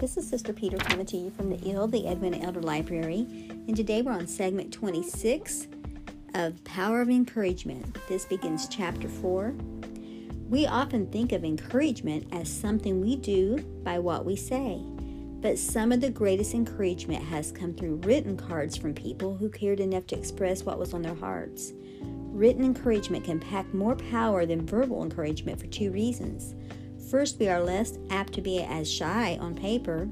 This is Sister Peter coming to you from the IL, the Edwina Elder Library, and today we're on segment 26 of Power of Encouragement. This begins chapter 4. We often think of encouragement as something we do by what we say, but some of the greatest encouragement has come through written cards from people who cared enough to express what was on their hearts. Written encouragement can pack more power than verbal encouragement for two reasons. First, we are less apt to be as shy on paper.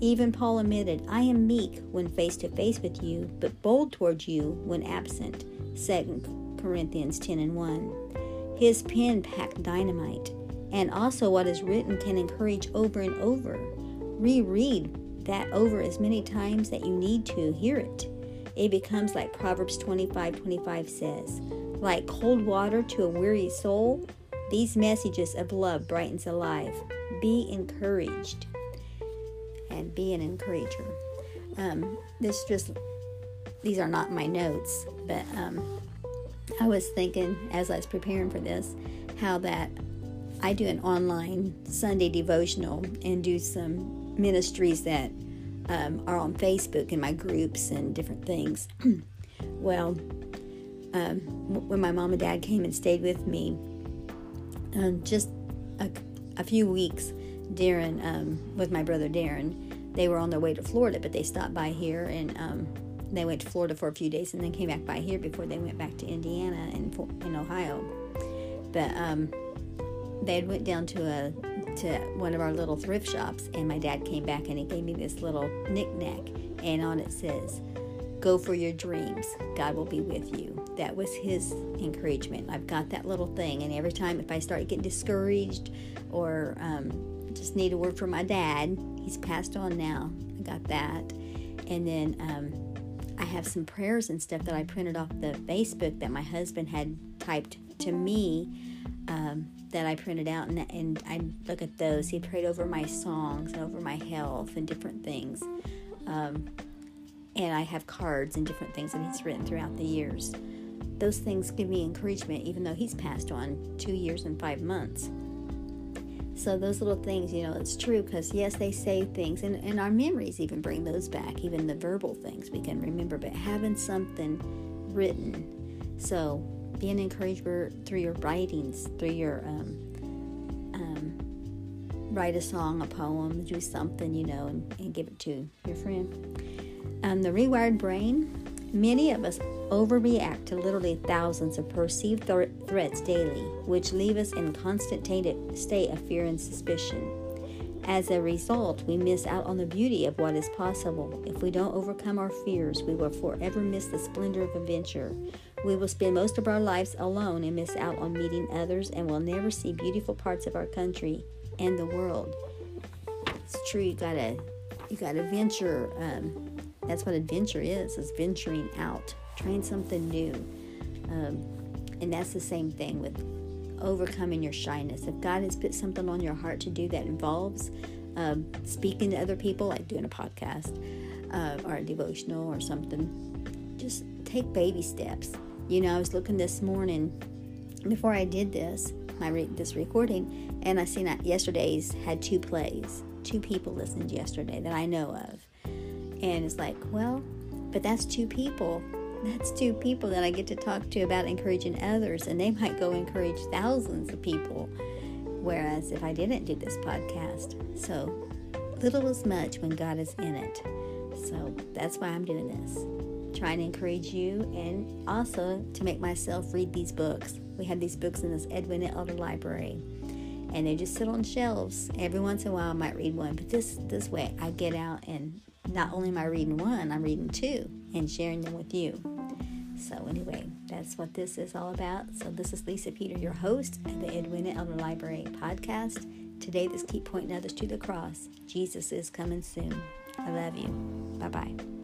Even Paul admitted, I am meek when face to face with you, but bold towards you when absent. 2 Corinthians 10 and 1. His pen packed dynamite, and also what is written can encourage over and over. Reread that over as many times that you need to hear it. It becomes like Proverbs 25 25 says, like cold water to a weary soul, these messages of love brightens a life. Be encouraged and be an encourager. Um, this just these are not my notes, but um, I was thinking as I was preparing for this how that I do an online Sunday devotional and do some ministries that um, are on Facebook in my groups and different things. well, um, when my mom and dad came and stayed with me, um, just a, a, few weeks, Darren, um, with my brother Darren, they were on their way to Florida, but they stopped by here and um, they went to Florida for a few days and then came back by here before they went back to Indiana and in Ohio. But um, they went down to a to one of our little thrift shops, and my dad came back and he gave me this little knickknack, and on it says, "Go for your dreams. God will be with you." That was his encouragement. I've got that little thing, and every time if I start getting discouraged or um, just need a word from my dad, he's passed on now. I got that, and then um, I have some prayers and stuff that I printed off the Facebook that my husband had typed to me. Um, that I printed out, and, and I look at those. He prayed over my songs and over my health and different things. Um, and I have cards and different things that he's written throughout the years those things give me encouragement, even though he's passed on two years and five months. So those little things, you know, it's true because yes, they say things, and, and our memories even bring those back, even the verbal things we can remember, but having something written. So be an encourager through your writings, through your um, um, write a song, a poem, do something, you know, and, and give it to your friend. Um, the rewired brain. Many of us overreact to literally thousands of perceived th- threats daily, which leave us in a constant tainted state of fear and suspicion. As a result, we miss out on the beauty of what is possible. If we don't overcome our fears, we will forever miss the splendor of adventure. We will spend most of our lives alone and miss out on meeting others and will never see beautiful parts of our country and the world. It's true, you gotta you gotta venture. Um, that's what adventure is, is venturing out trying something new. Um, and that's the same thing with overcoming your shyness. If God has put something on your heart to do that involves um, speaking to other people, like doing a podcast uh, or a devotional or something, just take baby steps. You know, I was looking this morning before I did this, my re- this recording, and I seen that yesterday's had two plays. Two people listened yesterday that I know of, and it's like, well, but that's two people that's two people that I get to talk to about encouraging others, and they might go encourage thousands of people. Whereas if I didn't do this podcast, so little is much when God is in it. So that's why I'm doing this. Trying to encourage you and also to make myself read these books. We have these books in this Edwina Elder Library. And they just sit on shelves. Every once in a while I might read one. But this this way I get out and not only am I reading one, I'm reading two and sharing them with you. So, anyway, that's what this is all about. So, this is Lisa Peter, your host of the Edwina Elder Library podcast. Today, let's keep pointing others to the cross. Jesus is coming soon. I love you. Bye bye.